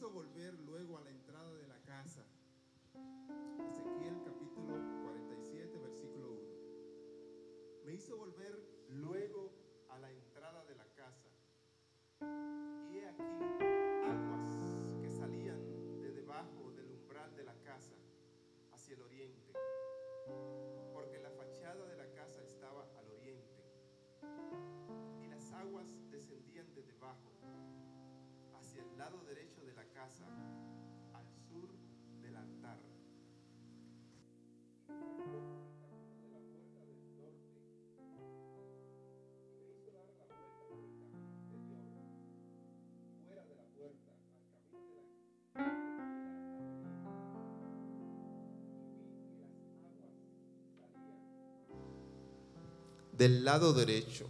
hizo volver luego a la entrada de la casa. Ezequiel capítulo 47, versículo 1. Me hizo volver luego a la entrada de la casa. Y he aquí del lado derecho.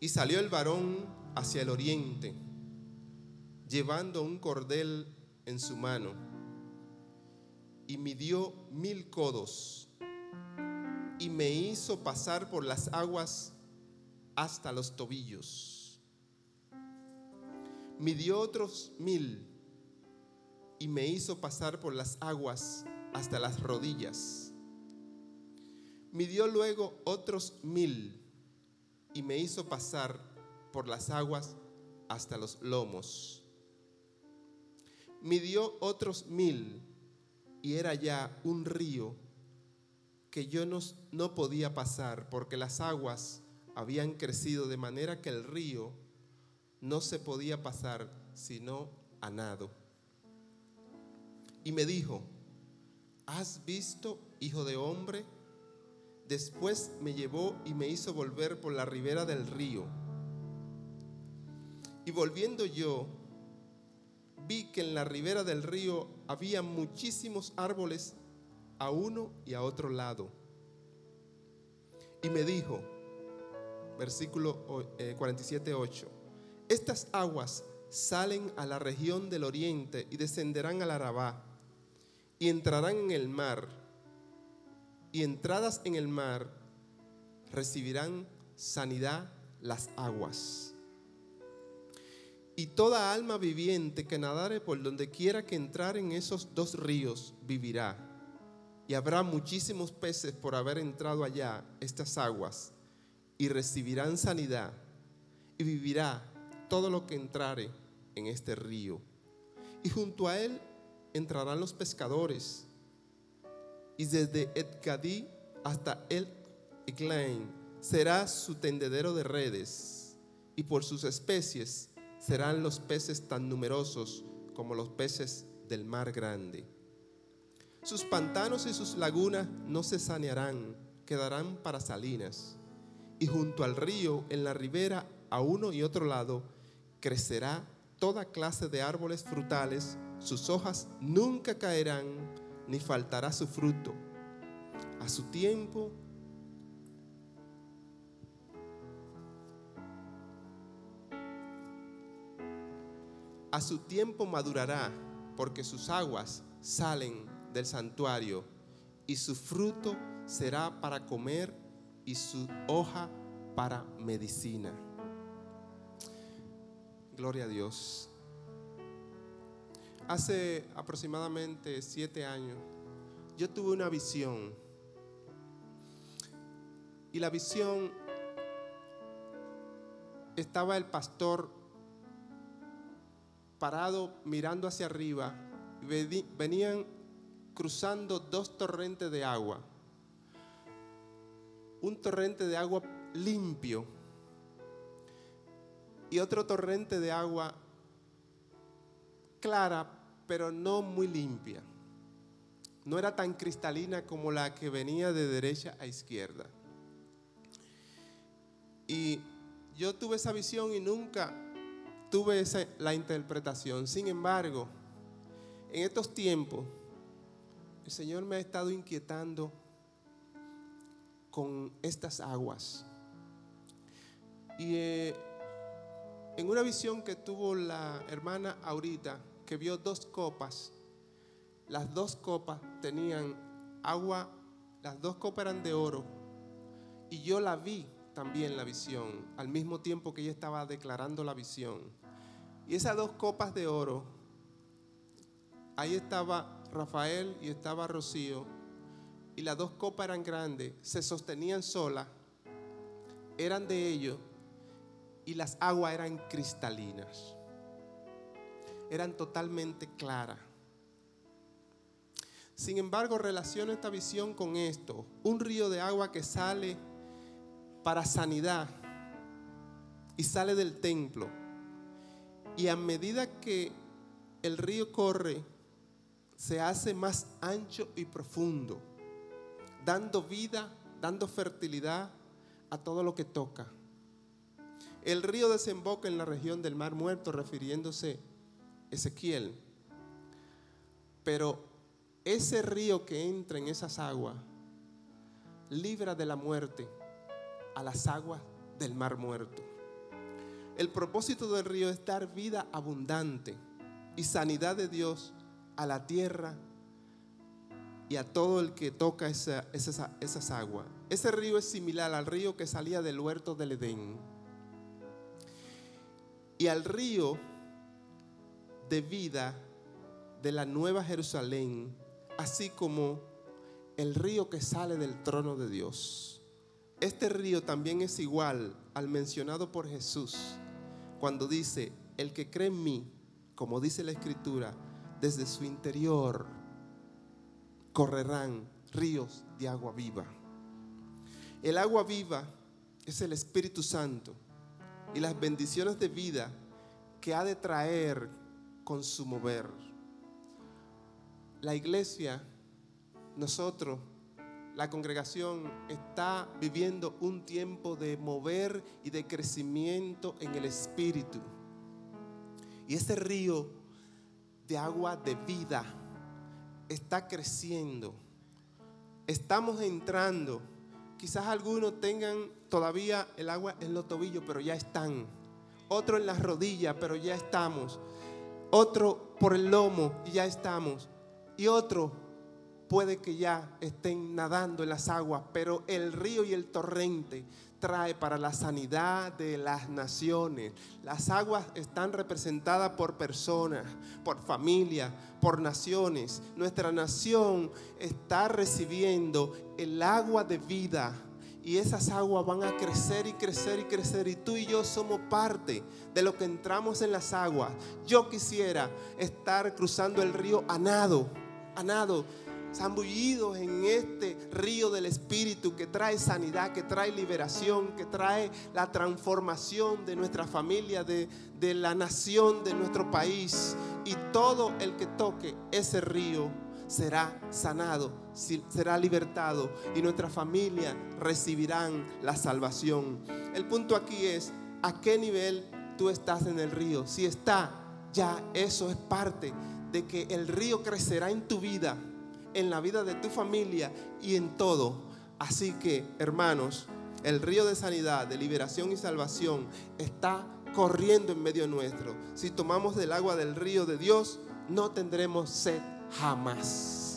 Y salió el varón hacia el oriente, llevando un cordel en su mano, y midió mil codos, y me hizo pasar por las aguas hasta los tobillos. Midió otros mil, y me hizo pasar por las aguas hasta las rodillas. Midió luego otros mil, y me hizo pasar por las aguas hasta los lomos. Midió otros mil y era ya un río que yo no, no, podía pasar porque las aguas habían crecido de manera que el río no se podía pasar sino a nado. Y me dijo, ¿has visto, hijo de hombre? Después me llevó y me hizo volver por la ribera del río. Y volviendo yo, vi que en la ribera del río había muchísimos árboles a uno y a otro lado. Y me dijo, versículo 47, 8, estas aguas salen a la región del oriente y descenderán al Arabá y entrarán en el mar. Y entradas en el mar recibirán sanidad las aguas. Y toda alma viviente que nadare por donde quiera que entrar en esos dos ríos vivirá. Y habrá muchísimos peces por haber entrado allá estas aguas. Y recibirán sanidad. Y vivirá todo lo que entrare en este río. Y junto a él entrarán los pescadores. Y desde Edgadí hasta El Eglain será su tendedero de redes. Y por sus especies serán los peces tan numerosos como los peces del mar grande. Sus pantanos y sus lagunas no se sanearán, quedarán para salinas. Y junto al río, en la ribera, a uno y otro lado, crecerá toda clase de árboles frutales, sus hojas nunca caerán, ni faltará su fruto. A su tiempo a su tiempo madurará, porque sus aguas salen del santuario, y su fruto será para comer y su hoja para medicina. Gloria a Dios. Hace aproximadamente siete años yo tuve una visión. Y la visión estaba el pastor parado mirando hacia arriba, venían cruzando dos torrentes de agua. Un torrente de agua limpio y otro torrente de agua clara, pero no muy limpia. No era tan cristalina como la que venía de derecha a izquierda. Y yo tuve esa visión y nunca tuve esa, la interpretación. Sin embargo, en estos tiempos, el Señor me ha estado inquietando con estas aguas. Y eh, en una visión que tuvo la hermana ahorita, que vio dos copas, las dos copas tenían agua, las dos copas eran de oro, y yo la vi también la visión, al mismo tiempo que ella estaba declarando la visión. Y esas dos copas de oro, ahí estaba Rafael y estaba Rocío, y las dos copas eran grandes, se sostenían solas, eran de ellos, y las aguas eran cristalinas, eran totalmente claras. Sin embargo, relaciono esta visión con esto, un río de agua que sale para sanidad y sale del templo y a medida que el río corre, se hace más ancho y profundo, dando vida, dando fertilidad a todo lo que toca. El río desemboca en la región del Mar Muerto, refiriéndose Ezequiel. Pero ese río que entra en esas aguas libra de la muerte a las aguas del Mar Muerto. El propósito del río es dar vida abundante y sanidad de Dios a la tierra y a todo el que toca esas aguas. Ese río es similar al río que salía del huerto del Edén. Y al río de vida de la nueva Jerusalén, así como el río que sale del trono de Dios. Este río también es igual al mencionado por Jesús cuando dice, el que cree en mí, como dice la escritura, desde su interior correrán ríos de agua viva. El agua viva es el Espíritu Santo y las bendiciones de vida que ha de traer con su mover. La iglesia, nosotros, la congregación está viviendo un tiempo de mover y de crecimiento en el Espíritu. Y ese río de agua de vida está creciendo. Estamos entrando. Quizás algunos tengan todavía el agua en los tobillos, pero ya están. Otro en las rodillas, pero ya estamos. Otro por el lomo y ya estamos. Y otro puede que ya estén nadando en las aguas, pero el río y el torrente trae para la sanidad de las naciones. Las aguas están representadas por personas, por familias, por naciones. Nuestra nación está recibiendo el agua de vida y esas aguas van a crecer y crecer y crecer y tú y yo somos parte de lo que entramos en las aguas. Yo quisiera estar cruzando el río a nado, a nado zambullidos en este río del Espíritu que trae sanidad, que trae liberación, que trae la transformación de nuestra familia, de, de la nación, de nuestro país. Y todo el que toque ese río será sanado, será libertado y nuestra familia recibirán la salvación. El punto aquí es, ¿a qué nivel tú estás en el río? Si está, ya eso es parte de que el río crecerá en tu vida en la vida de tu familia y en todo. Así que, hermanos, el río de sanidad, de liberación y salvación está corriendo en medio nuestro. Si tomamos del agua del río de Dios, no tendremos sed Hamas.